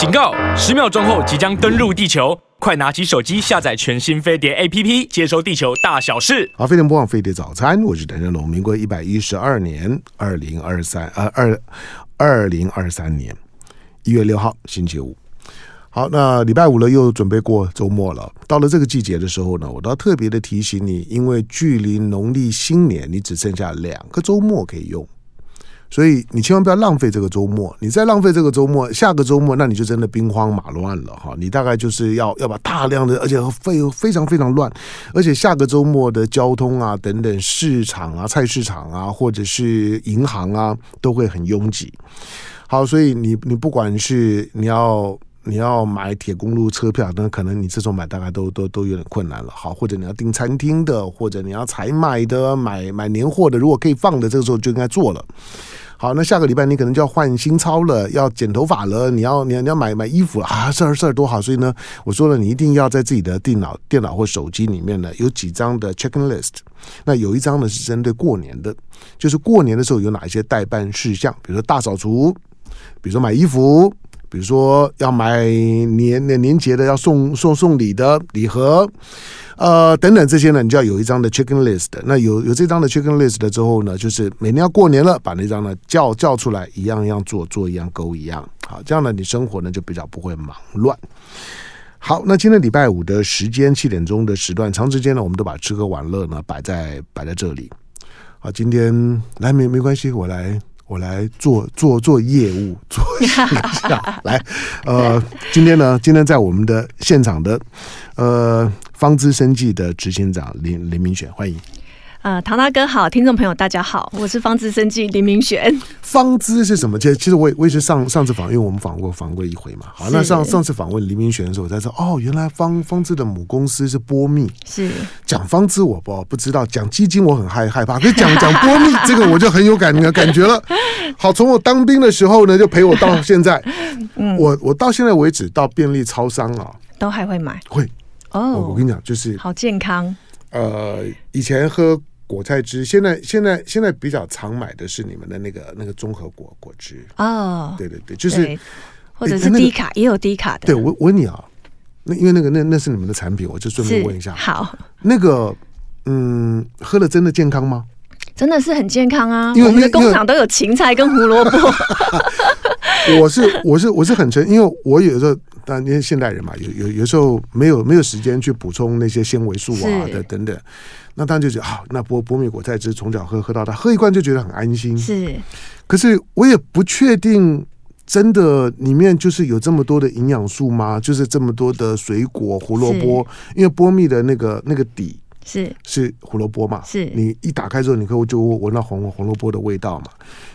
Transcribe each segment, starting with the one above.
警告！十秒钟后即将登陆地球，快拿起手机下载全新飞碟 APP，接收地球大小事。好，飞碟播放飞碟早餐，我是谭正龙。民国一百一十二年二零二三呃二二零二三年一月六号星期五。好，那礼拜五了，又准备过周末了。到了这个季节的时候呢，我都要特别的提醒你，因为距离农历新年你只剩下两个周末可以用，所以你千万不要浪费这个周末。你再浪费这个周末，下个周末那你就真的兵荒马乱了哈。你大概就是要要把大量的，而且非非常非常乱，而且下个周末的交通啊等等，市场啊、菜市场啊，或者是银行啊，都会很拥挤。好，所以你你不管是你要。你要买铁公路车票，那可能你这种买大概都都都有点困难了。好，或者你要订餐厅的，或者你要采买的，买买年货的，如果可以放的，这个时候就应该做了。好，那下个礼拜你可能就要换新钞了，要剪头发了，你要你要你要买买衣服了啊，事儿事儿多好。所以呢，我说了，你一定要在自己的电脑电脑或手机里面呢，有几张的 checking list。那有一张呢是针对过年的，就是过年的时候有哪一些代办事项，比如说大扫除，比如说买衣服。比如说要买年年年节的，要送送送礼的礼盒，呃等等这些呢，你就要有一张的 checking list。那有有这张的 checking list 的之后呢，就是每年要过年了，把那张呢叫叫出来，一样一样做，做一样勾一样。好，这样呢，你生活呢就比较不会忙乱。好，那今天礼拜五的时间七点钟的时段，长时间呢，我们都把吃喝玩乐呢摆在摆在这里。好，今天来没没关系，我来。我来做做做业务，做一下 来，呃，今天呢，今天在我们的现场的，呃，方知生计的执行长林林明选，欢迎。呃，唐大哥好，听众朋友大家好，我是方知生计林明璇。方知是什么？其实其实我也我也是上上次访，因为我们访过访过一回嘛。好，那上上次访问林明璇的时候，我才说哦，原来方方知的母公司是波密。是讲方知我不不知道，讲基金我很害害怕，可是讲讲波密这个我就很有感感觉了。好，从我当兵的时候呢，就陪我到现在。嗯，我我到现在为止到便利超商啊，都还会买。会哦，我我跟你讲，就是好健康。呃，以前喝。果菜汁，现在现在现在比较常买的是你们的那个那个综合果果汁哦，对对对，就是或者是低卡、欸那个、也有低卡的。对，我我问你啊，那因为那个那那是你们的产品，我就顺便问一下。好，那个嗯，喝了真的健康吗？真的是很健康啊，因为我们的工厂都有芹菜跟胡萝卜。我是我是我是很诚，因为我有时候。但因为现代人嘛，有有有时候没有没有时间去补充那些纤维素啊的等等，那当然就觉得好，那波波蜜果菜汁从小喝喝到大，喝一罐就觉得很安心。是，可是我也不确定，真的里面就是有这么多的营养素吗？就是这么多的水果胡萝卜，因为波蜜的那个那个底是是胡萝卜嘛，是你一打开之后，你可以就闻到红红萝卜的味道嘛，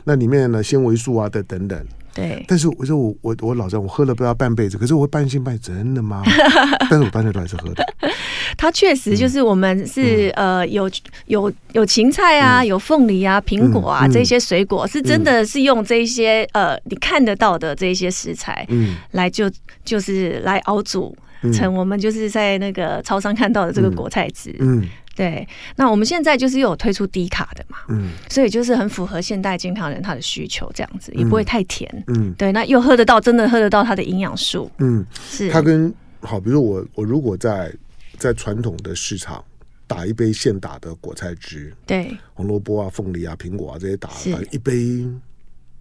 那里面呢纤维素啊的等等。对，但是我说我我我老张，我喝了不要半辈子，可是我会半信半疑，真的吗？但是我半夜都还是喝的。它确实就是我们是、嗯、呃有有有芹菜啊，嗯、有凤梨啊，苹果啊、嗯、这些水果是真的是用这些呃你看得到的这些食材，嗯，来就就是来熬煮成我们就是在那个超商看到的这个果菜汁，嗯。嗯对，那我们现在就是又有推出低卡的嘛，嗯，所以就是很符合现代健康人他的需求，这样子也不会太甜，嗯，对，那又喝得到，真的喝得到它的营养素，嗯，是它跟好，比如我我如果在在传统的市场打一杯现打的果菜汁，对，红萝卜啊、凤梨啊、苹果啊这些打，打一杯。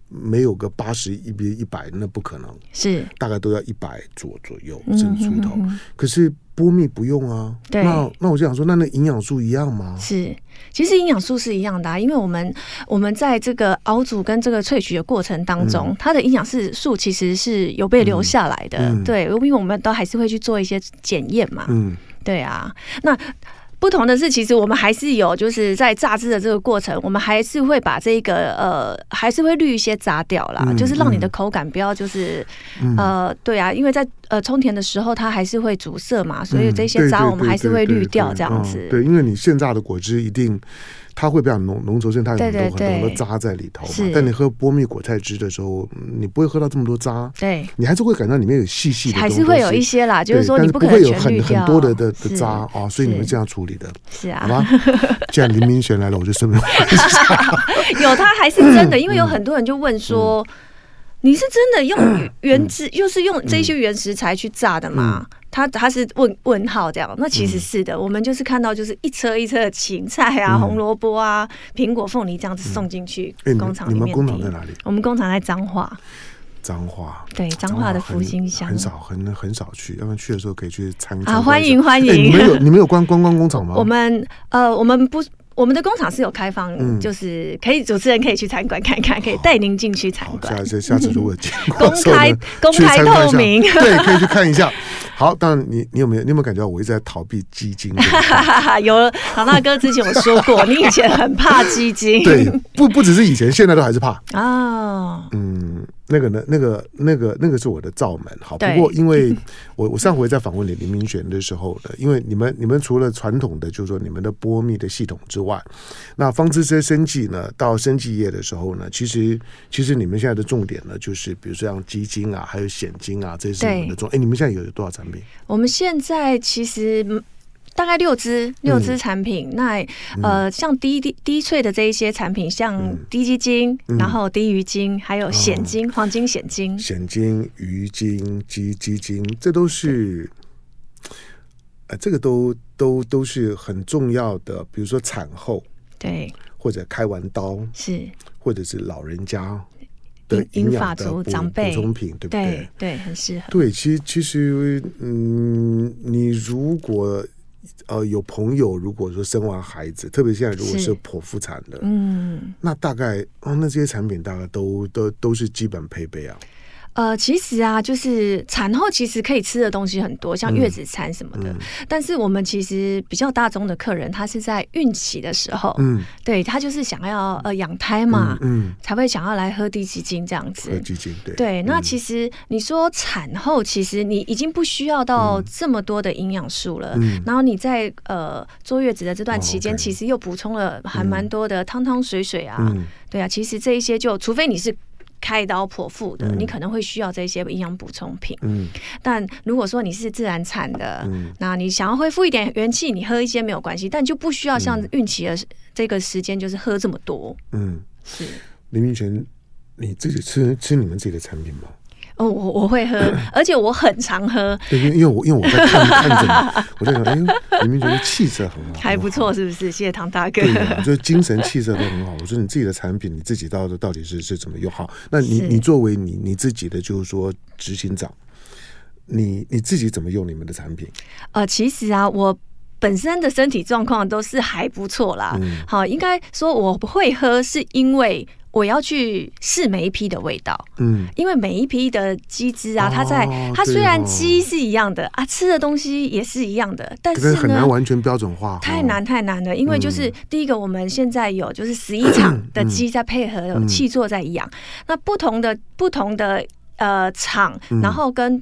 没有个八十一比一百，那不可能，是。大概都要一百左左右，甚至出头。嗯、哼哼，可是波蜜不用啊，对，那那我就想说，那那营养素一样吗？是，其实营养素是一样的啊，因为我们我们在这个熬煮跟这个萃取的过程当中，嗯、它的营养素其实是有被留下来的，嗯、对，因为我们都还是会去做一些检验嘛，嗯，对啊，那。不同的是，其实我们还是有，就是在榨汁的这个过程，我们还是会把这个呃，还是会滤一些渣掉啦，嗯、就是让你的口感不要就是、嗯、呃，对啊，因为在呃冲填的时候它还是会阻塞嘛，所以这些渣我们还是会滤掉这样子。对，因为你现榨的果汁一定。它会比较浓浓稠，因为它有很多很多的渣在里头嘛。但你喝波蜜果菜汁的时候，你不会喝到这么多渣。对，你还是会感到里面有细细的，还是会有一些啦。就是说，你不可能全滤掉。很很多的的的渣啊、哦，所以你们这样处理的。是啊，好吧。既然林明璇来了，我就顺便问一下。有，他还是真的，因为有很多人就问说。嗯你是真的用原汁，又是用这些原食材去炸的吗？他他是问问号这样，那其实是的，我们就是看到就是一车一车的芹菜啊、红萝卜啊、苹果、凤梨这样子送进去工厂里面。你们工厂在哪里？我们工厂在彰化。彰化，对彰化的福星乡很少很很少去，要不然去的时候可以去参观。啊，欢迎欢迎！你们有你们有关观光工厂吗？我们呃，我们不。我们的工厂是有开放，就是可以主持人可以去参观看看，可以带您进去参观。下次下次如果 公开公开透明，对，可以去看一下。好，当然你你有没有你有没有感觉到我一直在逃避基金？有，唐大哥之前有说过，你以前很怕基金。对，不不只是以前，现在都还是怕啊。嗯。那个呢？那个、那个、那个是我的罩门。好，不过因为 我我上回在访问李林明玄的时候呢，因为你们你们除了传统的就是说你们的波密的系统之外，那方知这些生技呢，到生技业的时候呢，其实其实你们现在的重点呢，就是比如说像基金啊，还有险金啊，这些是你们的重。哎，你们现在有多少产品？我们现在其实。大概六支六支产品，嗯、那呃，像低低低萃的这一些产品，像低基金，嗯、然后低鱼精，还有险金、哦、黄金险金、险金、鱼精、基基金，这都是，呃，这个都都都是很重要的，比如说产后，对，或者开完刀是，或者是老人家的营养的补长辈。补充品，对不对？对，对，很适合。对，其实其实，嗯，你如果呃，有朋友如果说生完孩子，特别现在如果是剖腹产的，嗯，那大概哦，那这些产品大概都都都是基本配备啊。呃，其实啊，就是产后其实可以吃的东西很多，像月子餐什么的。嗯嗯、但是我们其实比较大众的客人，他是在孕期的时候，嗯，对他就是想要呃养胎嘛，嗯，嗯才会想要来喝低基金这样子。喝基金，对。对，那其实你说产后，其实你已经不需要到这么多的营养素了。嗯。然后你在呃坐月子的这段期间，其实又补充了还蛮多的汤汤水水啊。嗯。对啊，其实这一些就除非你是。开刀剖腹的，你可能会需要这些营养补充品。嗯，但如果说你是自然产的，嗯，那你想要恢复一点元气，你喝一些没有关系，但就不需要像孕期的这个时间就是喝这么多。嗯，是。林明泉，你自己吃吃你们自己的产品吗？哦，我我会喝，而且我很常喝。对，因为因为我因为我在看看着你，我在想，哎，明明觉得气色很好，还不错，是不是？谢谢唐大哥。对，就是精神气色都很好。我说你自己的产品，你自己到底到底是是怎么用？好，那你你作为你你自己的就是说执行长，你你自己怎么用你们的产品？呃，其实啊，我本身的身体状况都是还不错啦。嗯，好，应该说我不会喝，是因为。我要去试每一批的味道，嗯，因为每一批的鸡汁啊，它在它虽然鸡是一样的啊，吃的东西也是一样的，但是很难完全标准化，太难太难了。因为就是第一个，我们现在有就是十一场的鸡在配合有气作在养，那不同的不同的呃场，然后跟。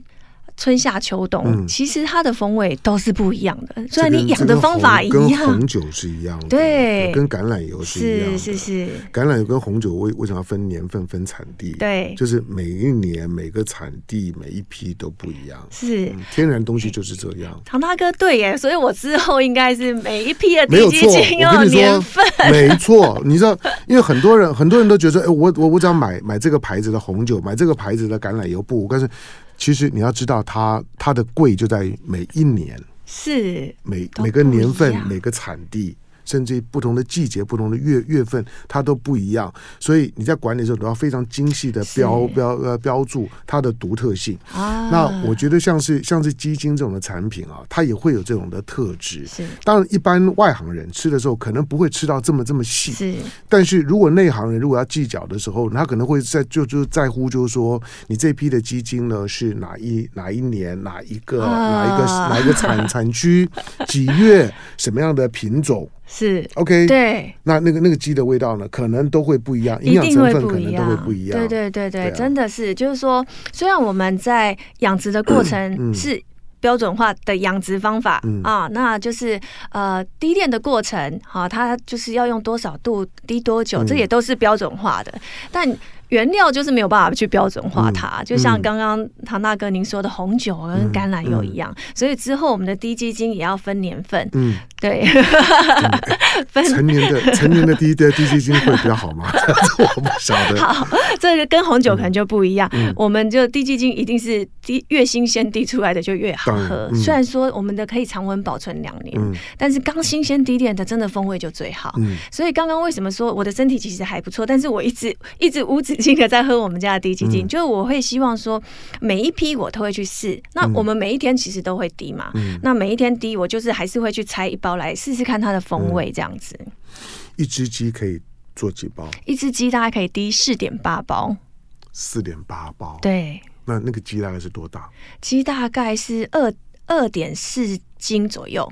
春夏秋冬，其实它的风味都是不一样的。虽然你养的方法一样，红酒是一样的，对，跟橄榄油是一样的，是是是。橄榄油跟红酒为为什么要分年份、分产地？对，就是每一年每个产地每一批都不一样。是天然东西就是这样。唐大哥对耶，所以我之后应该是每一批的低基金要年份。没错，你知道，因为很多人很多人都觉得，哎，我我我只要买买这个牌子的红酒，买这个牌子的橄榄油不？但是。其实你要知道它，它它的贵就在每一年，是每每个年份每个产地。甚至于不同的季节、不同的月月份，它都不一样。所以你在管理的时候都要非常精细的标标呃标注它的独特性。啊，那我觉得像是像是基金这种的产品啊，它也会有这种的特质。是，当然一般外行人吃的时候可能不会吃到这么这么细。是，但是如果内行人如果要计较的时候，他可能会在就就在乎就是说你这批的基金呢是哪一哪一年哪一个、啊、哪一个哪一个产产区几月什么样的品种。是 OK，对，那那个那个鸡的味道呢，可能都会不一样，营养成分可能都会不一样。对对对对，真的是，就是说，虽然我们在养殖的过程是标准化的养殖方法啊，那就是呃低电的过程，哈，它就是要用多少度低多久，这也都是标准化的。但原料就是没有办法去标准化它，嗯、就像刚刚唐大哥您说的红酒跟橄榄油一样，嗯嗯、所以之后我们的低基金也要分年份。嗯，对，分成年的 成年的低的低基金会比较好吗？我不晓得。好，这个跟红酒可能就不一样。嗯、我们就低基金一定是低越新鲜滴出来的就越好喝。嗯、虽然说我们的可以常温保存两年，嗯、但是刚新鲜滴点的真的风味就最好。嗯、所以刚刚为什么说我的身体其实还不错，但是我一直一直无止在喝我们家的低鸡精，嗯、就是我会希望说每一批我都会去试。那我们每一天其实都会滴嘛，嗯、那每一天滴我就是还是会去拆一包来试试看它的风味这样子。嗯、一只鸡可以做几包？一只鸡大概可以滴四点八包。四点八包。对。那那个鸡大概是多大？鸡大概是二二点四斤左右。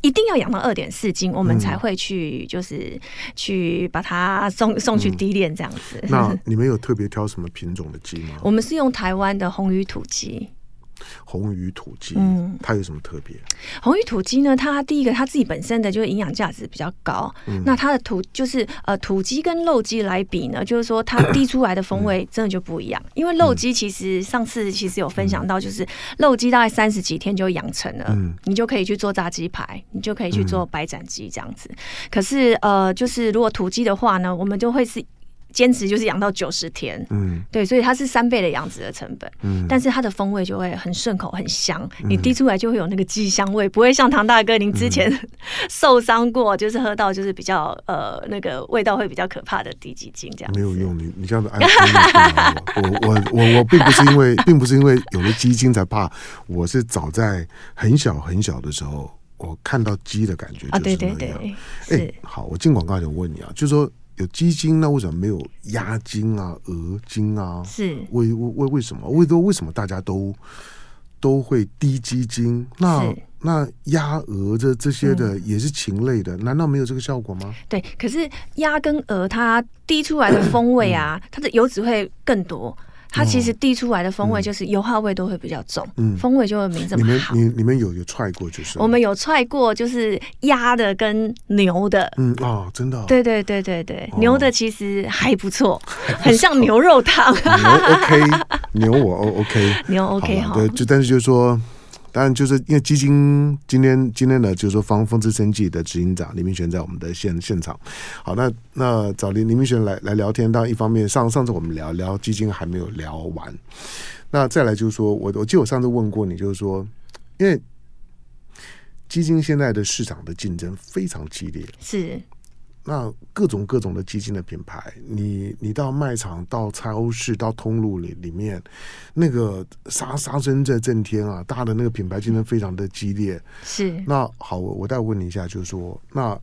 一定要养到二点四斤，我们才会去，就是去把它送送去低链这样子。嗯、那 你们有特别挑什么品种的鸡吗？我们是用台湾的红鱼土鸡。红鱼土鸡，嗯，它有什么特别？红鱼土鸡呢？它第一个，它自己本身的就是营养价值比较高。嗯、那它的土就是呃土鸡跟肉鸡来比呢，就是说它滴出来的风味真的就不一样。嗯、因为肉鸡其实上次其实有分享到，就是肉鸡大概三十几天就养成了，嗯、你就可以去做炸鸡排，你就可以去做白斩鸡这样子。嗯、可是呃，就是如果土鸡的话呢，我们就会是。坚持就是养到九十天，嗯，对，所以它是三倍的养殖的成本，嗯，但是它的风味就会很顺口、很香，你滴出来就会有那个鸡香味，不会像唐大哥您之前 受伤过，就是喝到就是比较呃那个味道会比较可怕的滴鸡精这样。没有用，你你这样子安慰我，我我我 我并不是因为并不是因为有了鸡精才怕，我是早在很小很小的时候，我看到鸡的感觉就是那样。对对对，哎，好，我进广告就问你啊，就是说。有鸡精，那为什么没有鸭精啊、鹅精啊？是为为为为什么？为都为什么大家都都会滴鸡精？那那鸭鹅这这些的也是禽类的，嗯、难道没有这个效果吗？对，可是鸭跟鹅它滴出来的风味啊，嗯、它的油脂会更多。它其实递出来的风味就是油耗味都会比较重，嗯，风味就会没这么好。你们你你们有有踹过就是？我们有踹过，就是鸭的跟牛的，嗯哦，真的，对对对对对，牛的其实还不错，很像牛肉汤。牛 OK，牛我 OK，牛 OK 哈，对，就但是就是说。当然，就是因为基金今天今天呢，就是说方风之生技的执行长林明璇在我们的现现场。好，那那找林林明璇来来聊天。当然，一方面上上次我们聊聊基金还没有聊完，那再来就是说我我记得我上次问过你，就是说，因为基金现在的市场的竞争非常激烈，是。那各种各种的基金的品牌，你你到卖场、到超市、到通路里里面，那个杀杀声在震天啊！大的那个品牌竞争非常的激烈。是。那好，我我再问你一下，就是说，那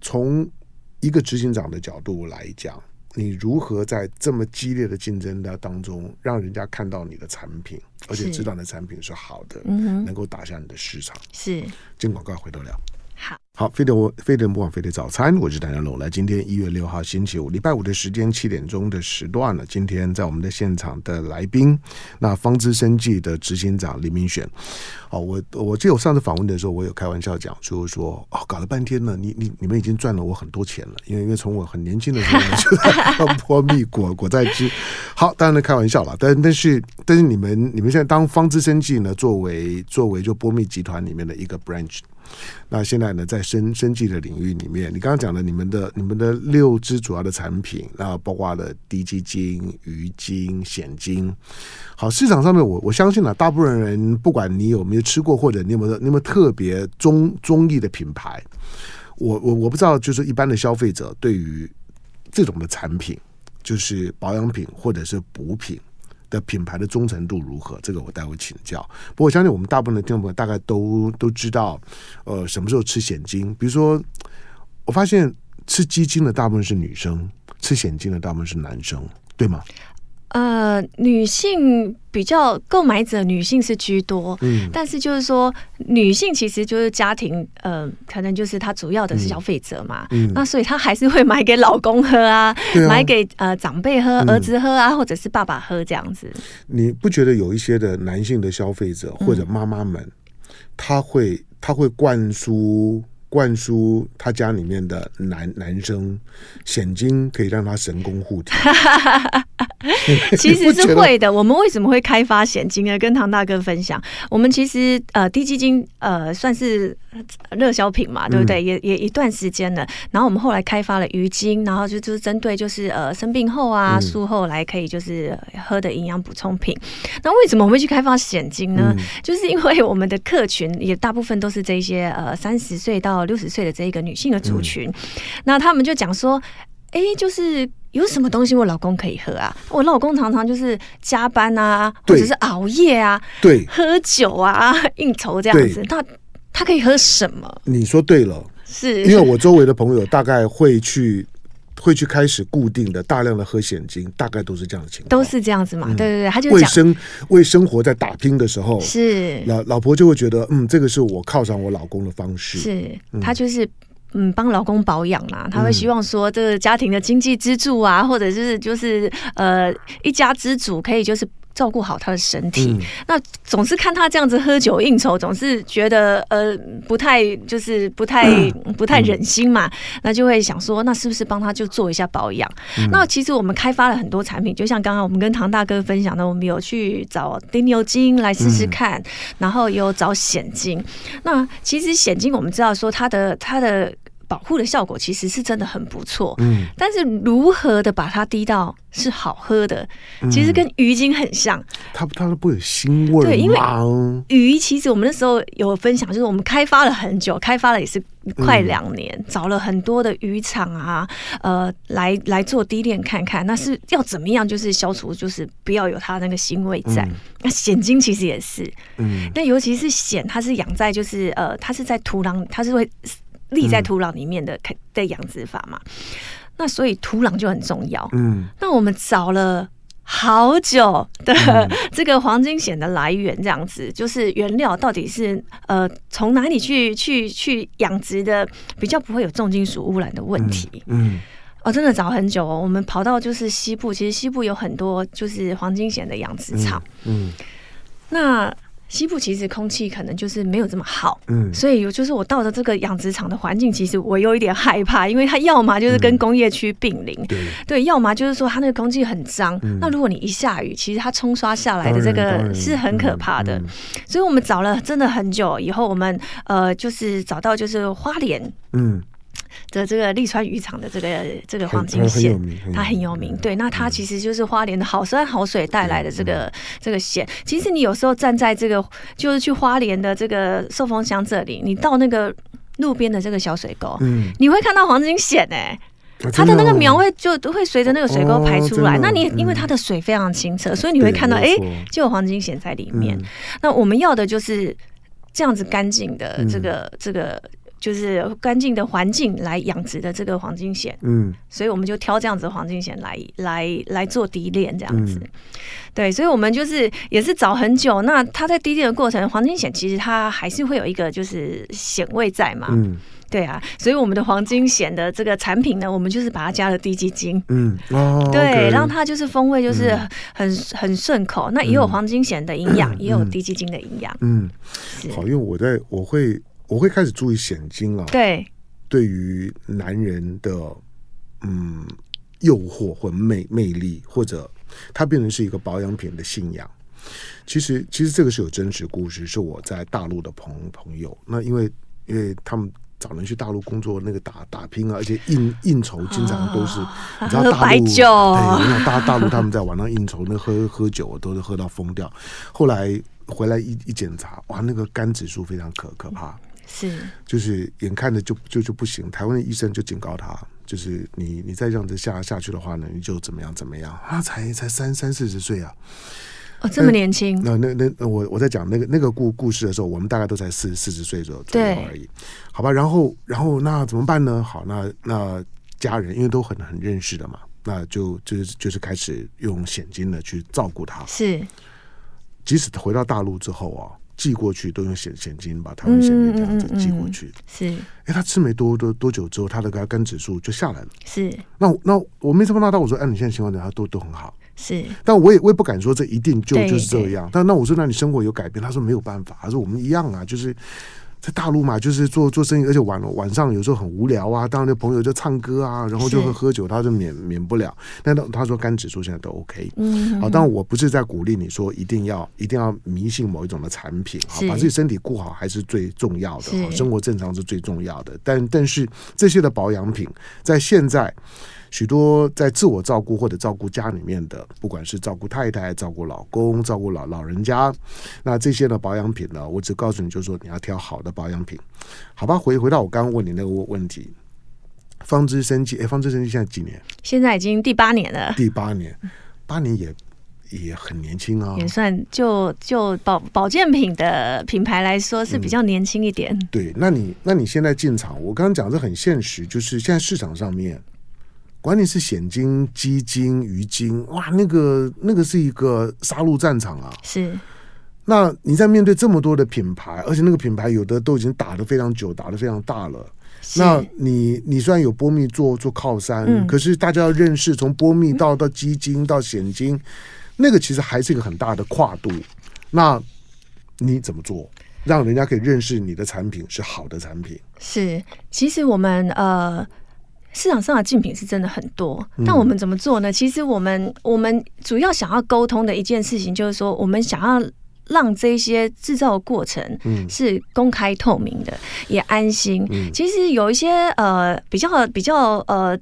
从一个执行长的角度来讲，你如何在这么激烈的竞争的当中，让人家看到你的产品，而且知道你的产品是好的，嗯，能够打下你的市场？是。进广告，回头聊。好，好，飞碟我飞碟不枉飞碟早餐，我是谭家龙。来，今天一月六号星期五，礼拜五的时间七点钟的时段了。今天在我们的现场的来宾，那方知生技的执行长林明选。好，我我记得我上次访问的时候，我有开玩笑讲，就是说哦，搞了半天呢，你你你们已经赚了我很多钱了，因为因为从我很年轻的时候 就在波蜜果果在吃。好，当然开玩笑了，但但是但是你们你们现在当方知生技呢，作为作为就波蜜集团里面的一个 branch。那现在呢，在生生计的领域里面，你刚刚讲的你们的你们的六支主要的产品，那包括了低基金、鱼金、险金。好，市场上面我我相信呢、大部分人不管你有没有吃过，或者你有没有你有没有特别中中意的品牌，我我我不知道，就是一般的消费者对于这种的产品，就是保养品或者是补品。的品牌的忠诚度如何？这个我待会请教。不过我相信我们大部分的听众朋友大概都都知道，呃，什么时候吃险金？比如说，我发现吃基金的大部分是女生，吃险金的大部分是男生，对吗？呃，女性比较购买者，女性是居多，嗯，但是就是说，女性其实就是家庭，呃，可能就是她主要的是消费者嘛，嗯，那所以她还是会买给老公喝啊，啊。买给呃长辈喝，儿子喝啊，嗯、或者是爸爸喝这样子。你不觉得有一些的男性的消费者或者妈妈们，嗯、他会他会灌输灌输他家里面的男男生现金可以让他神功护体？其实是会的。我们为什么会开发险金呢？跟唐大哥分享，我们其实呃低基金呃算是热销品嘛，对不对？嗯、也也一段时间了。然后我们后来开发了鱼精，然后就就是针对就是呃生病后啊术后来可以就是喝的营养补充品。嗯、那为什么我们会去开发险金呢？嗯、就是因为我们的客群也大部分都是这些呃三十岁到六十岁的这一个女性的族群，嗯、那他们就讲说。哎，就是有什么东西我老公可以喝啊？我老公常常就是加班啊，或者是熬夜啊，对，喝酒啊，应酬这样子。他他可以喝什么？你说对了，是因为我周围的朋友大概会去会去开始固定的大量的喝现金，大概都是这样的情况，都是这样子嘛？对对对，他就为生为生活在打拼的时候，是老老婆就会觉得，嗯，这个是我犒赏我老公的方式，是他就是。嗯，帮老公保养啦，他会希望说这个家庭的经济支柱啊，嗯、或者是就是呃一家之主，可以就是照顾好他的身体。嗯、那总是看他这样子喝酒应酬，总是觉得呃不太就是不太、嗯、不太忍心嘛，嗯、那就会想说，那是不是帮他就做一下保养？嗯、那其实我们开发了很多产品，就像刚刚我们跟唐大哥分享的，我们有去找丁牛精来试试看，嗯、然后有找显精。那其实显精我们知道说它的它的。保护的效果其实是真的很不错，嗯，但是如何的把它滴到是好喝的，嗯、其实跟鱼精很像，它它都不会有腥味，对，因为鱼其实我们那时候有分享，就是我们开发了很久，开发了也是快两年，嗯、找了很多的渔场啊，呃，来来做滴炼看看，那是要怎么样，就是消除，就是不要有它那个腥味在。嗯、那蚬精其实也是，嗯，那尤其是蚬，它是养在就是呃，它是在土壤，它是会。立在土壤里面的的养殖法嘛，那所以土壤就很重要。嗯，那我们找了好久的 这个黄金蚬的来源，这样子就是原料到底是呃从哪里去去去养殖的，比较不会有重金属污染的问题。嗯，哦，真的找很久哦，我们跑到就是西部，其实西部有很多就是黄金蚬的养殖场。嗯，那。西部其实空气可能就是没有这么好，嗯，所以有就是我到的这个养殖场的环境，其实我有一点害怕，因为它要么就是跟工业区并邻，对，对，要么就是说它那个空气很脏。那如果你一下雨，其实它冲刷下来的这个是很可怕的。所以我们找了真的很久以后，我们呃就是找到就是花莲，嗯。的这个利川渔场的这个这个黄金线，它很有名。对，那它其实就是花莲的好山好水带来的这个这个线。其实你有时候站在这个，就是去花莲的这个寿丰乡这里，你到那个路边的这个小水沟，嗯，你会看到黄金线哎，它的那个苗会就都会随着那个水沟排出来。那你因为它的水非常清澈，所以你会看到哎，就有黄金蚬在里面。那我们要的就是这样子干净的这个这个。就是干净的环境来养殖的这个黄金蚬，嗯，所以我们就挑这样子的黄金蚬来来来做滴炼，这样子，嗯、对，所以我们就是也是找很久。那它在滴炼的过程，黄金蚬其实它还是会有一个就是蚬味在嘛，嗯，对啊，所以我们的黄金蚬的这个产品呢，我们就是把它加了低基金，嗯，哦，对，okay, 让它就是风味就是很、嗯、很顺口。那也有黄金蚬的营养，嗯、也有低基金的营养，嗯，好，因为我在我会。我会开始注意险金啊，对，对于男人的嗯诱惑或魅魅力，或者它变成是一个保养品的信仰。其实，其实这个是有真实故事，是我在大陆的朋朋友。那因为因为他们找人去大陆工作，那个打打拼啊，而且应应酬经常都是，啊、你知道大陆白酒，对，你大大陆他们在晚上应酬，那喝喝酒都是喝到疯掉。后来回来一一检查，哇，那个肝指数非常可可怕。是，就是眼看着就就就不行，台湾的医生就警告他，就是你你再这样子下下去的话呢，你就怎么样怎么样。他才才三三四十岁啊，哦，这么年轻。那那那，那我我在讲那个那个故故事的时候，我们大概都才四四十岁左右左右而已，对好吧。然后然后那怎么办呢？好，那那家人因为都很很认识的嘛，那就就是就是开始用现金的去照顾他。是，即使回到大陆之后啊。寄过去都用现现金把台湾现金这样子寄过去，是。哎，他吃没多多多久之后，他的肝肝指数就下来了。是。那那我没这么闹到，我说，哎，你现在情况怎样？他都都很好。是。但我也我也不敢说这一定就就是这样。但那我说，那你生活有改变？他说没有办法。他说我们一样啊，就是在大陆嘛，就是做做生意，而且晚晚上有时候很无聊啊，当然朋友就唱歌啊，然后就会喝酒，他就免免不了。但他他说肝指数现在都 OK，嗯，好，当然我不是在鼓励你说一定要一定要迷信某一种的产品，好，把自己身体顾好还是最重要的，好，生活正常是最重要的。但但是这些的保养品在现在。许多在自我照顾或者照顾家里面的，不管是照顾太太、照顾老公、照顾老老人家，那这些呢保养品呢，我只告诉你，就是说你要挑好的保养品，好吧？回回到我刚刚问你那个问题，方知生计，哎，方知生计现在几年？现在已经第八年了。第八年，八年也也很年轻啊，也算就就保保健品的品牌来说是比较年轻一点。嗯、对，那你那你现在进场，我刚刚讲的很现实，就是现在市场上面。管你是险金、基金、鱼金，哇，那个那个是一个杀戮战场啊！是。那你在面对这么多的品牌，而且那个品牌有的都已经打得非常久，打得非常大了。那你你虽然有波密做做靠山，嗯，可是大家要认识从波密到到基金到险金，那个其实还是一个很大的跨度。那你怎么做，让人家可以认识你的产品是好的产品？是，其实我们呃。市场上的竞品是真的很多，但我们怎么做呢？其实我们我们主要想要沟通的一件事情，就是说我们想要让这些制造的过程是公开透明的，也安心。其实有一些呃比较比较呃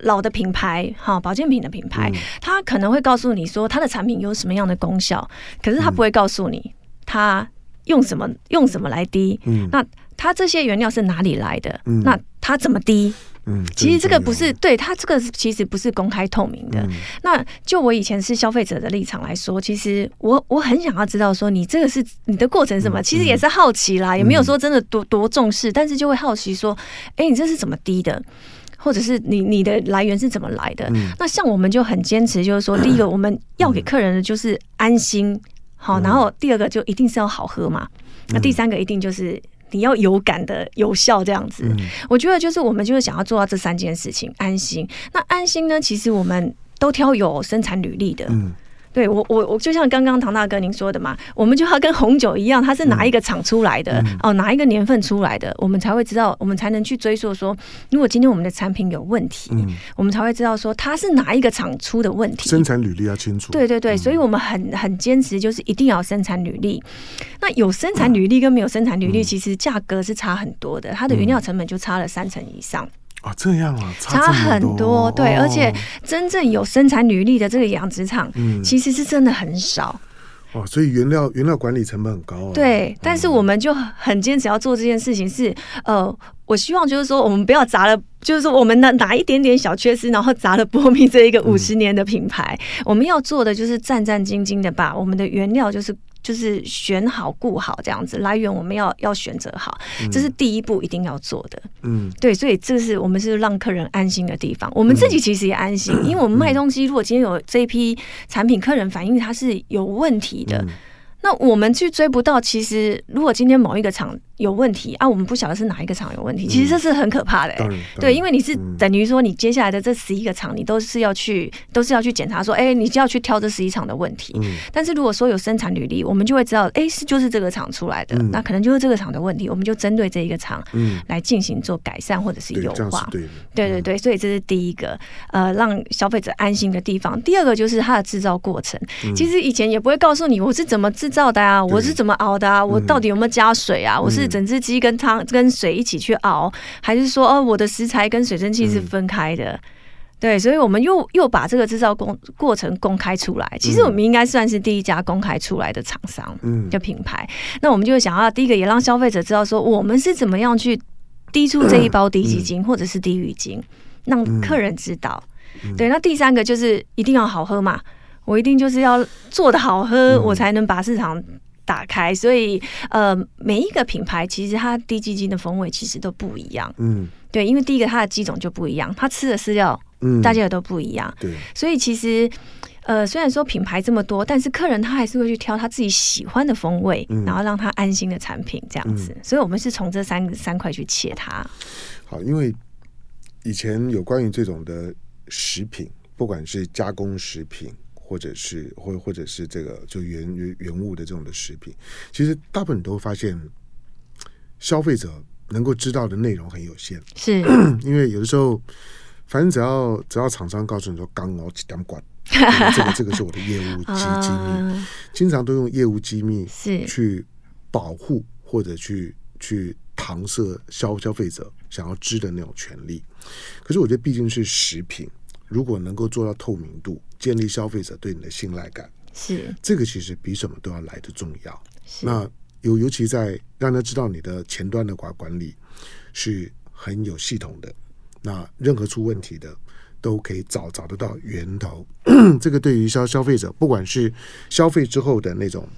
老的品牌哈，保健品的品牌，他可能会告诉你说他的产品有什么样的功效，可是他不会告诉你他用什么用什么来滴。那他这些原料是哪里来的？那他怎么滴？嗯，其实这个不是对他这个其实不是公开透明的。嗯、那就我以前是消费者的立场来说，其实我我很想要知道说你这个是你的过程是什么？嗯、其实也是好奇啦，嗯、也没有说真的多多重视，但是就会好奇说，哎，你这是怎么滴的？或者是你你的来源是怎么来的？嗯、那像我们就很坚持，就是说，第一个我们要给客人的就是安心，好，然后第二个就一定是要好喝嘛，那第三个一定就是。你要有感的有效这样子，嗯、我觉得就是我们就是想要做到这三件事情，安心。那安心呢？其实我们都挑有生产履历的。嗯对我我我就像刚刚唐大哥您说的嘛，我们就要跟红酒一样，它是哪一个厂出来的、嗯、哦，哪一个年份出来的，我们才会知道，我们才能去追溯说，如果今天我们的产品有问题，嗯、我们才会知道说它是哪一个厂出的问题。生产履历要清楚。对对对，所以我们很很坚持，就是一定要生产履历。那有生产履历跟没有生产履历，其实价格是差很多的，它的原料成本就差了三成以上。啊，这样啊，差，差很多，对，哦、而且真正有生产履历的这个养殖场，嗯，其实是真的很少。哦，所以原料原料管理成本很高啊。对，但是我们就很坚持要做这件事情是，是呃，我希望就是说，我们不要砸了，就是说我们的哪一点点小缺失，然后砸了波蜜这一个五十年的品牌。嗯、我们要做的就是战战兢兢的把我们的原料就是。就是选好、顾好这样子，来源我们要要选择好，这是第一步一定要做的。嗯，对，所以这是我们是让客人安心的地方，我们自己其实也安心，因为我们卖东西，如果今天有这一批产品，客人反映它是有问题的，那我们去追不到。其实如果今天某一个厂。有问题啊！我们不晓得是哪一个厂有问题，其实这是很可怕的、欸。嗯、对，因为你是等于说，你接下来的这十一个厂，你都是要去，都是要去检查说，哎、欸，你就要去挑这十一厂的问题。嗯、但是如果说有生产履历，我们就会知道，哎、欸，是就是这个厂出来的，嗯、那可能就是这个厂的问题，我们就针对这一个厂，来进行做改善或者是优化。对，对对对，所以这是第一个，呃，让消费者安心的地方。第二个就是它的制造过程，嗯、其实以前也不会告诉你我是怎么制造的啊，我是怎么熬的啊，我到底有没有加水啊，我是。整只鸡跟汤跟水一起去熬，还是说哦，我的食材跟水蒸气是分开的？嗯、对，所以我们又又把这个制造工过程公开出来。其实我们应该算是第一家公开出来的厂商，嗯，的品牌。嗯、那我们就想要第一个也让消费者知道说，我们是怎么样去滴出这一包低鸡精或者是低鱼精，让客人知道。嗯、对，那第三个就是一定要好喝嘛，我一定就是要做的好喝，我才能把市场。打开，所以呃，每一个品牌其实它低基金的风味其实都不一样。嗯，对，因为第一个它的鸡种就不一样，它吃的饲料，嗯，大家也都不一样。对，所以其实呃，虽然说品牌这么多，但是客人他还是会去挑他自己喜欢的风味，嗯、然后让他安心的产品这样子。嗯、所以我们是从这三三块去切它。好，因为以前有关于这种的食品，不管是加工食品。或者是或或者是这个就原原原物的这种的食品，其实大部分你都会发现，消费者能够知道的内容很有限，是。因为有的时候，反正只要只要厂商告诉你说刚熬几点管，这个这个是我的业务机机密，啊、经常都用业务机密是。去保护或者去去搪塞消消费者想要知的那种权利。可是我觉得毕竟是食品，如果能够做到透明度，建立消费者对你的信赖感，是这个其实比什么都要来的重要。那尤尤其在让他知道你的前端的管管理是很有系统的，那任何出问题的都可以找找得到源头。这个对于消消费者，不管是消费之后的那种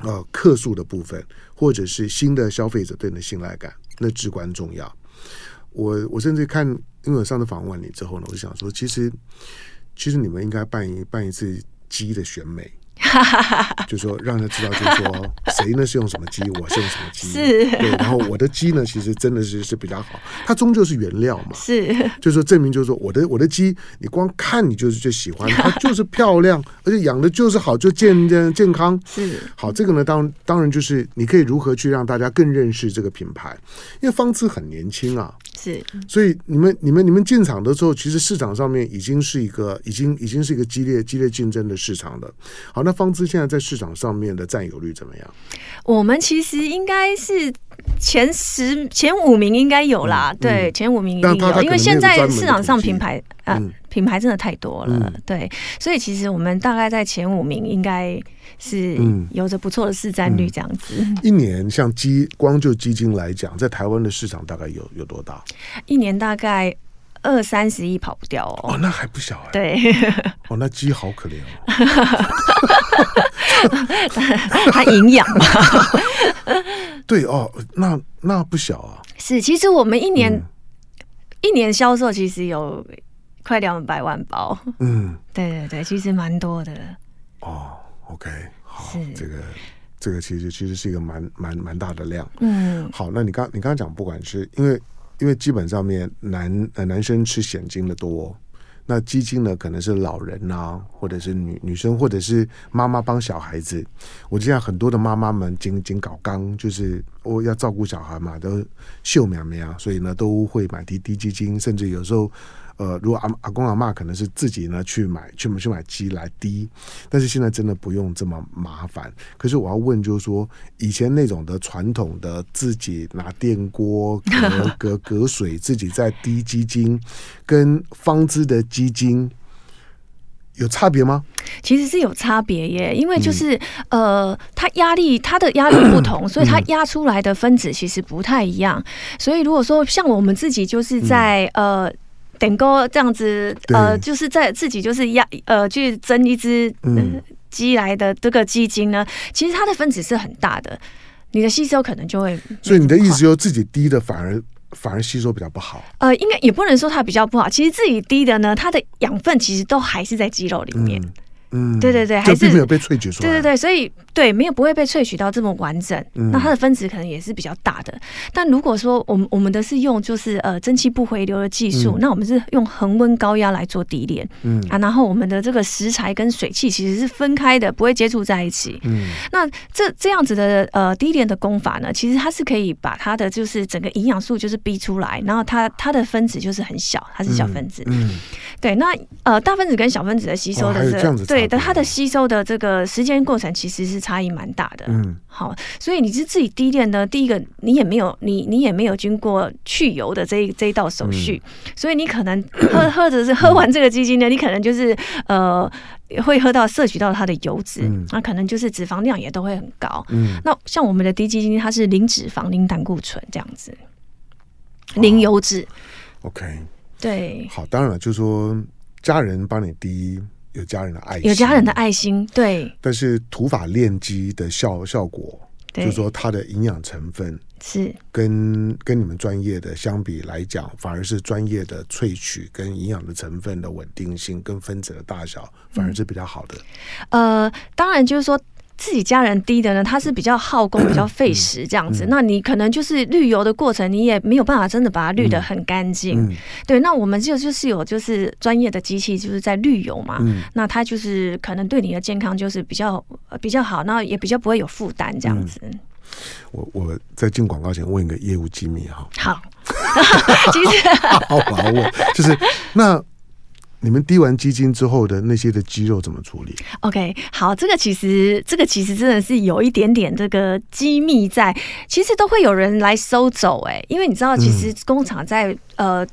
呃客诉的部分，或者是新的消费者对你的信赖感，那至关重要。我我甚至看，因为我上次访问你之后呢，我就想说，其实其实你们应该办一办一次鸡的选美。就说让他知道，就是说 谁呢是用什么鸡，我是用什么鸡，是，对，然后我的鸡呢，其实真的是是比较好，它终究是原料嘛，是，就是说证明就是说我的我的鸡，你光看你就是就喜欢，它就是漂亮，而且养的就是好，就健健健康，是，好，这个呢，当当然就是你可以如何去让大家更认识这个品牌，因为芳姿很年轻啊，是，所以你们你们你们进场的时候，其实市场上面已经是一个已经已经是一个激烈激烈竞争的市场了，好，那。方知现在在市场上面的占有率怎么样？我们其实应该是前十、前五名应该有啦，嗯、对，嗯、前五名一定有，因为现在市场上品牌啊，嗯、品牌真的太多了，嗯、对，所以其实我们大概在前五名应该是有着不错的市占率这样子。嗯嗯、一年像基光就基金来讲，在台湾的市场大概有有多大？一年大概。二三十亿跑不掉哦，哦，那还不小哎。对，哦，那鸡好可怜哦，它营养嘛。对哦，那那不小啊。是，其实我们一年、嗯、一年销售其实有快两百万包。嗯，对对对，其实蛮多的。哦，OK，好，是这个这个其实其实是一个蛮蛮蛮大的量。嗯，好，那你刚你刚刚讲，不管是因为。因为基本上面男呃男生吃险金的多，那基金呢可能是老人呐、啊，或者是女女生，或者是妈妈帮小孩子。我见很多的妈妈们紧紧搞刚，就是我要照顾小孩嘛，都秀苗苗啊，所以呢都会买低低基金，甚至有时候。呃，如果阿阿公阿妈可能是自己呢去买去去买鸡来滴，但是现在真的不用这么麻烦。可是我要问，就是说以前那种的传统的自己拿电锅隔隔隔水自己在滴鸡精，跟方姿的鸡精有差别吗？其实是有差别耶，因为就是、嗯、呃，它压力它的压力不同，所以它压出来的分子其实不太一样。所以如果说像我们自己就是在、嗯、呃。点歌这样子，呃，就是在自己就是压呃去蒸一只鸡来的这个鸡精呢，其实它的分子是很大的，你的吸收可能就会。所以你的意思就是自己低的反而反而吸收比较不好？呃，应该也不能说它比较不好，其实自己低的呢，它的养分其实都还是在肌肉里面。嗯嗯，对对对，还是没有被萃取出来。对对对，所以对没有不会被萃取到这么完整。嗯、那它的分子可能也是比较大的。但如果说我们我们的是用就是呃蒸汽不回流的技术，嗯、那我们是用恒温高压来做滴炼。嗯啊，然后我们的这个食材跟水汽其实是分开的，不会接触在一起。嗯，那这这样子的呃低炼的功法呢，其实它是可以把它的就是整个营养素就是逼出来，然后它它的分子就是很小，它是小分子。嗯，嗯对，那呃大分子跟小分子的吸收的是、哦、对。的。它的吸收的这个时间过程其实是差异蛮大的，嗯，好，所以你是自己滴炼的，第一个你也没有你你也没有经过去油的这一这一道手续，嗯、所以你可能 喝或者是喝完这个基金呢，嗯、你可能就是呃会喝到摄取到它的油脂，那、嗯、可能就是脂肪量也都会很高，嗯，那像我们的低基金，它是零脂肪、零胆固醇这样子，零油脂，OK，对，好，当然了，就是说家人帮你滴。有家人的爱心，有家人的爱心，对。但是土法炼鸡的效效果，就是说它的营养成分是跟跟你们专业的相比来讲，反而是专业的萃取跟营养的成分的稳定性跟分子的大小，反而是比较好的。嗯、呃，当然就是说。自己家人滴的呢，它是比较耗工、比较费时这样子。嗯嗯、那你可能就是滤油的过程，你也没有办法真的把它滤得很干净。对，那我们就就是有就是专业的机器，就是在滤油嘛。嗯、那它就是可能对你的健康就是比较比较好，那也比较不会有负担这样子。我我在进广告前问一个业务机密哈。好，其实好，我要问，就是那。你们滴完基金之后的那些的肌肉怎么处理？OK，好，这个其实这个其实真的是有一点点这个机密在，其实都会有人来收走哎、欸，因为你知道，其实工厂在、嗯、呃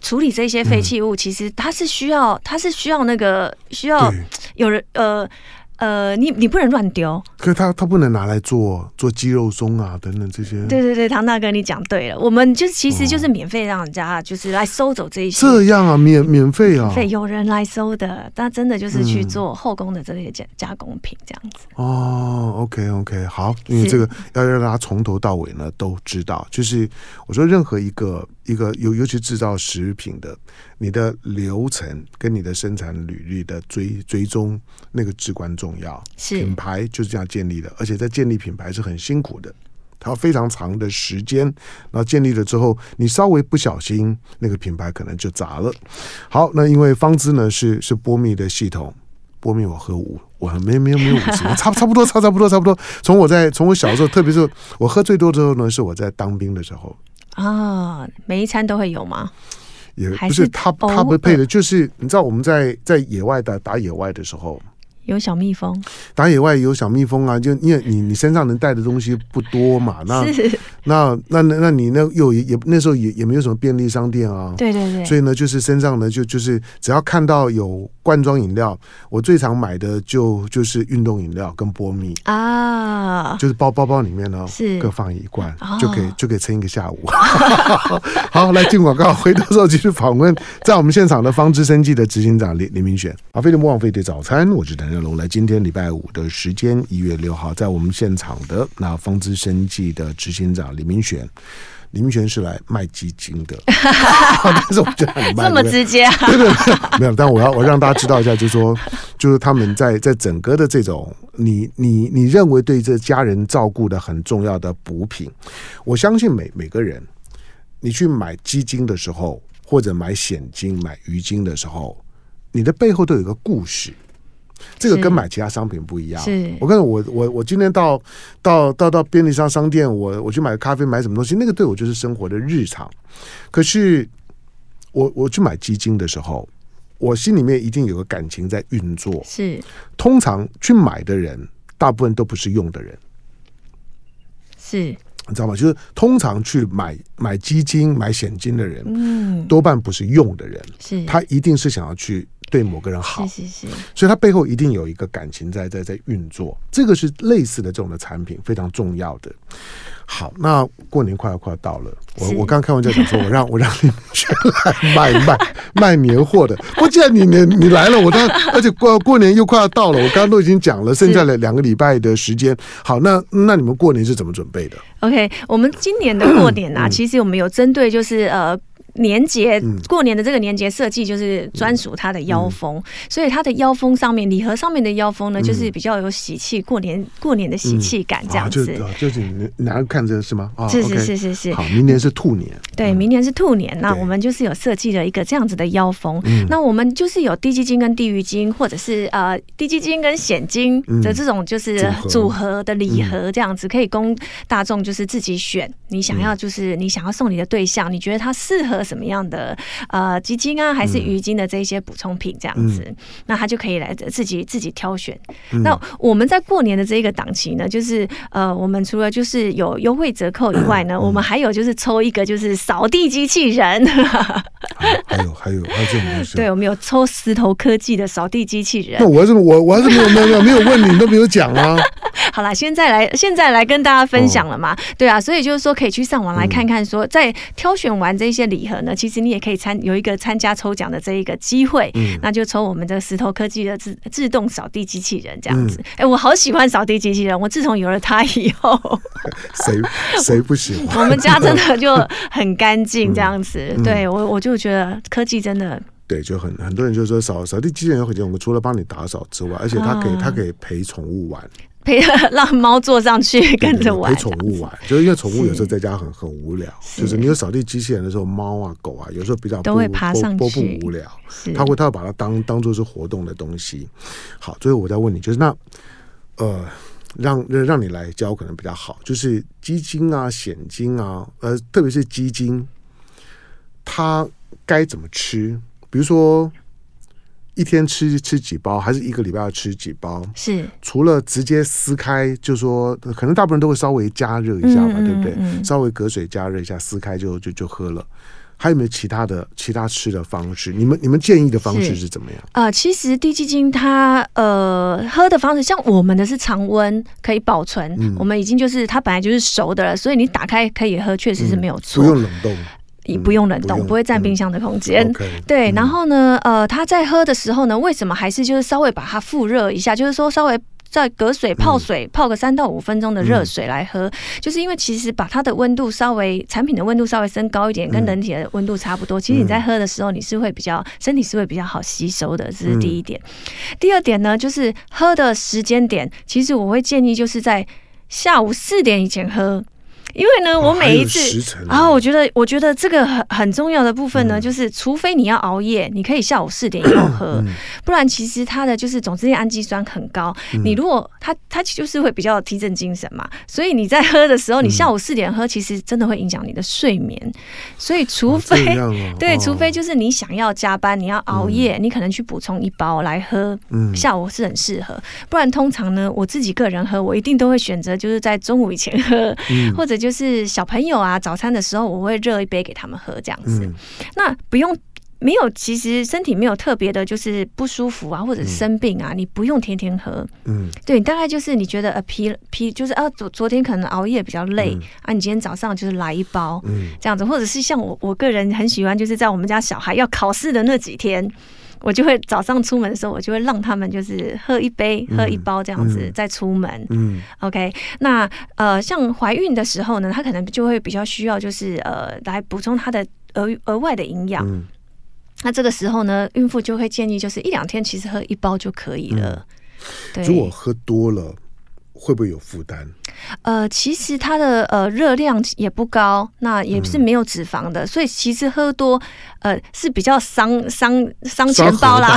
处理这些废弃物，其实它是需要它是需要那个需要有人呃。呃，你你不能乱丢，可是他他不能拿来做做鸡肉松啊等等这些。对对对，唐大哥你讲对了，我们就是其实就是免费让人家就是来收走这一些。这样啊，免免费啊，免费有人来收的，但真的就是去做后宫的这些加加工品这样子。嗯、哦，OK OK，好，因为这个要让大家从头到尾呢都知道，就是我说任何一个。一个尤尤其制造食品的，你的流程跟你的生产履历的追追踪，那个至关重要。是品牌就是这样建立的，而且在建立品牌是很辛苦的，它非常长的时间。然后建立了之后，你稍微不小心，那个品牌可能就砸了。好，那因为方知呢是是波密的系统，波密我喝五，我没有没有没有五十，差差不多差差不多差不多。从我在从我小时候，特别是我喝最多之后呢，是我在当兵的时候。啊、哦，每一餐都会有吗？也不是，他他不配的，就是你知道我们在在野外的打野外的时候。有小蜜蜂，打野外有小蜜蜂啊！就因为你你身上能带的东西不多嘛，那那那那那你那又也也那时候也也没有什么便利商店啊，对对对，所以呢，就是身上呢就就是只要看到有罐装饮料，我最常买的就就是运动饮料跟波蜜啊，就是包包包里面呢是各放一罐，就可以就可以撑一个下午。好，来进广告，回头之后继续访问在我们现场的方知生技的执行长林林明选。好，飞碟莫忘飞碟早餐，我是谭正龙。来，今天礼拜五的时间，一月六号，在我们现场的那方知生技的执行长林明选，林明选是来卖基金的，但是我觉得很卖这么直接、啊，对对对，没有，但我要我让大家知道一下，就是说，就是他们在 在整个的这种你你你认为对这家人照顾的很重要的补品，我相信每每个人，你去买基金的时候，或者买险金、买鱼金的时候，你的背后都有一个故事。这个跟买其他商品不一样。是，我跟我我我今天到到到到便利商商店，我我去买咖啡，买什么东西，那个对我就是生活的日常。可是我我去买基金的时候，我心里面一定有个感情在运作。是，通常去买的人，大部分都不是用的人。是，你知道吗？就是通常去买买基金、买险金的人，嗯，多半不是用的人。是，他一定是想要去。对某个人好，是是是，所以他背后一定有一个感情在在在运作，这个是类似的这种的产品非常重要的。好，那过年快要快要到了，我我刚开玩笑讲说，我让我让你们去来卖卖卖年货的。不，既然你你你来了，我当而且过过年又快要到了，我刚刚都已经讲了，剩下的两个礼拜的时间。好，那那你们过年是怎么准备的？OK，我们今年的过年啊，其实我们有针对就是呃。年节过年的这个年节设计就是专属它的腰封，所以它的腰封上面礼盒上面的腰封呢，就是比较有喜气，过年过年的喜气感这样子。就是你拿着看着是吗？是是是是是。好，明年是兔年。对，明年是兔年，那我们就是有设计了一个这样子的腰封。那我们就是有低基金跟地狱金，或者是呃低基金跟险金的这种就是组合的礼盒，这样子可以供大众就是自己选。你想要就是你想要送你的对象，你觉得他适合什么样的呃鸡精啊，还是鱼精的这些补充品这样子，嗯、那他就可以来自己自己挑选。嗯、那我们在过年的这一个档期呢，就是呃，我们除了就是有优惠折扣以外呢，嗯、我们还有就是抽一个就是扫地机器人。还有还有还有这种东西？对，我们有抽石头科技的扫地机器人。那我还是我我还是没有没有没有没有问你都没有讲啊。好啦，现在来现在来跟大家分享了嘛？哦、对啊，所以就是说可以去上网来看看，说在挑选完这些礼盒呢，其实。你也可以参有一个参加抽奖的这一个机会，嗯，那就抽我们这个石头科技的自自动扫地机器人这样子。哎、我好喜欢扫地机器人，我自从有了它以后，谁谁不喜欢？我们家真的就很干净 这样子。嗯、对我我就觉得科技真的，对，就很很多人就说扫扫地机器人有很多，我们除了帮你打扫之外，而且它可以、啊、它可以陪宠物玩。陪让猫坐上去跟着玩，陪宠物玩，就是因为宠物有时候在家很很无聊，就是你有扫地机器人的时候，猫啊狗啊有时候比较都会爬上去，不无聊，它会它会把它当当做是活动的东西。好，最后我再问你，就是那呃，让让你来教可能比较好，就是鸡精啊、险精啊，呃，特别是鸡精，它该怎么吃？比如说。一天吃吃几包，还是一个礼拜要吃几包？是除了直接撕开，就说可能大部分人都会稍微加热一下嘛，嗯、对不对？嗯、稍微隔水加热一下，撕开就就就喝了。还有没有其他的其他吃的方式？你们你们建议的方式是怎么样？呃，其实滴鸡精它呃喝的方式，像我们的是常温可以保存，嗯、我们已经就是它本来就是熟的了，所以你打开可以喝，确实是没有错，嗯、不用冷冻。你不用冷冻，不，不会占冰箱的空间。对，然后呢，呃，他在喝的时候呢，为什么还是就是稍微把它复热一下？就是说稍微在隔水泡水，嗯、泡个三到五分钟的热水来喝，嗯、就是因为其实把它的温度稍微产品的温度稍微升高一点，跟人体的温度差不多。嗯、其实你在喝的时候，你是会比较身体是会比较好吸收的，这是第一点。嗯、第二点呢，就是喝的时间点，其实我会建议就是在下午四点以前喝。因为呢，我每一次啊、哦，我觉得，我觉得这个很很重要的部分呢，嗯、就是除非你要熬夜，你可以下午四点以后喝，嗯、不然其实它的就是总之氨基酸很高。嗯、你如果它它就是会比较提振精神嘛，所以你在喝的时候，你下午四点喝，其实真的会影响你的睡眠。所以除非、对，除非就是你想要加班，你要熬夜，嗯、你可能去补充一包来喝，嗯、下午是很适合。不然通常呢，我自己个人喝，我一定都会选择就是在中午以前喝，嗯、或者就。就是小朋友啊，早餐的时候我会热一杯给他们喝，这样子。嗯、那不用没有，其实身体没有特别的，就是不舒服啊，或者是生病啊，嗯、你不用天天喝。嗯，对，大概就是你觉得呃疲疲，就是啊昨昨天可能熬夜比较累、嗯、啊，你今天早上就是来一包，嗯，这样子，或者是像我我个人很喜欢，就是在我们家小孩要考试的那几天。我就会早上出门的时候，我就会让他们就是喝一杯、喝一包这样子再出门。嗯，嗯，OK。那呃，像怀孕的时候呢，她可能就会比较需要就是呃来补充她的额额外的营养。嗯，那这个时候呢，孕妇就会建议就是一两天其实喝一包就可以了。如果喝多了。会不会有负担？呃，其实它的呃热量也不高，那也是没有脂肪的，嗯、所以其实喝多呃是比较伤伤伤钱包啦。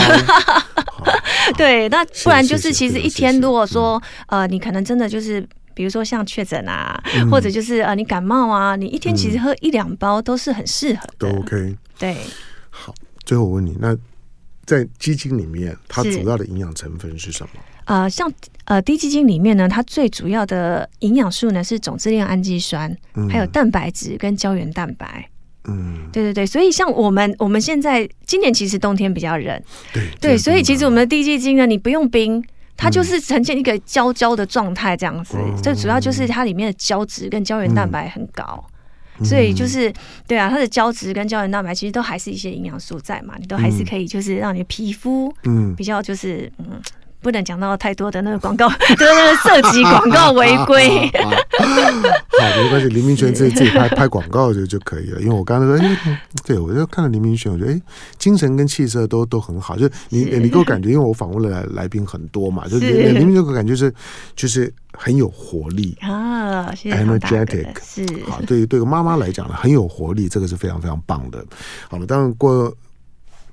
对，那不然就是其实一天如果说呃你可能真的就是比如说像确诊啊，嗯、或者就是呃你感冒啊，你一天其实喝一两包都是很适合的。都 OK。对。好，最后我问你，那在鸡精里面，它主要的营养成分是什么？呃，像呃低基金里面呢，它最主要的营养素呢是总支链氨基酸，嗯、还有蛋白质跟胶原蛋白。嗯，对对对，所以像我们我们现在今年其实冬天比较冷，对对，所以其实我们的低基金呢，你不用冰，它就是呈现一个胶胶的状态这样子。最、嗯、主要就是它里面的胶质跟胶原蛋白很高，嗯、所以就是对啊，它的胶质跟胶原蛋白其实都还是一些营养素在嘛，你都还是可以就是让你的皮肤嗯。比较就是嗯。不能讲到太多的那个广告，就是那个涉及广告违规。好，没关系，林明轩自己自己拍拍广告就就可以了。因为我刚才说，哎，对我就看到林明轩，我觉得哎，精神跟气色都都很好。就你你给我感觉，因为我访问了来宾很多嘛，就是林明轩给我感觉是就是很有活力啊，energetic 是好。对于对于妈妈来讲呢，很有活力，这个是非常非常棒的。好了，当然过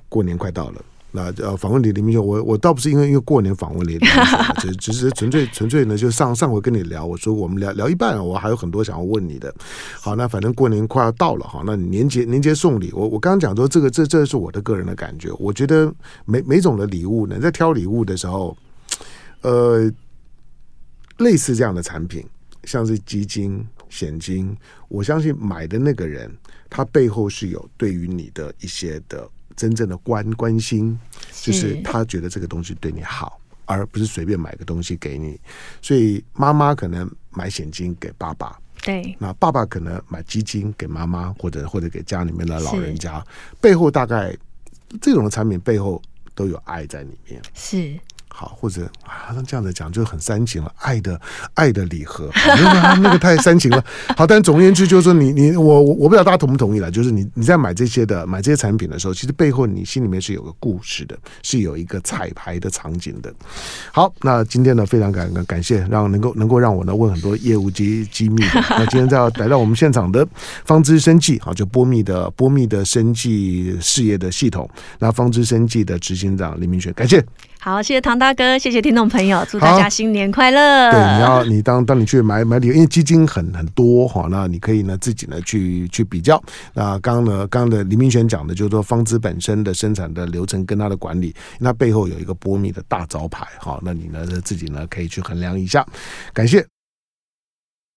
过年快到了。那呃，访问李林明秀，我我倒不是因为因为过年访问李林明轩，只只是纯粹纯粹呢，就上上回跟你聊，我说我们聊聊一半，我还有很多想要问你的。好，那反正过年快要到了哈，那年节年节送礼，我我刚刚讲说这个这这是我的个人的感觉，我觉得每每种的礼物呢，在挑礼物的时候，呃，类似这样的产品，像是基金。险金，我相信买的那个人，他背后是有对于你的一些的。真正的关关心，就是他觉得这个东西对你好，而不是随便买个东西给你。所以妈妈可能买险金给爸爸，对，那爸爸可能买基金给妈妈，或者或者给家里面的老人家。背后大概这种的产品背后都有爱在里面，是。好，或者啊，那这样子讲就很煽情了，爱的爱的礼盒，那个那个太煽情了。好，但总而言之，就是说你你我我不知道大家同不同意了，就是你你在买这些的买这些产品的时候，其实背后你心里面是有个故事的，是有一个彩排的场景的。好，那今天呢，非常感感谢，让能够能够让我呢问很多业务机机密。那今天在来到我们现场的方知生技，好，就波密的波密的生技事业的系统，那方知生技的执行长李明轩，感谢。好，谢谢唐大哥，谢谢听众朋友，祝大家新年快乐。对，你要你当当你去买买礼，因为基金很很多哈，那你可以呢自己呢去去比较。那刚刚呢，刚刚的黎明轩讲的就是说方知本身的生产的流程跟它的管理，那背后有一个波密的大招牌哈，那你呢自己呢可以去衡量一下。感谢。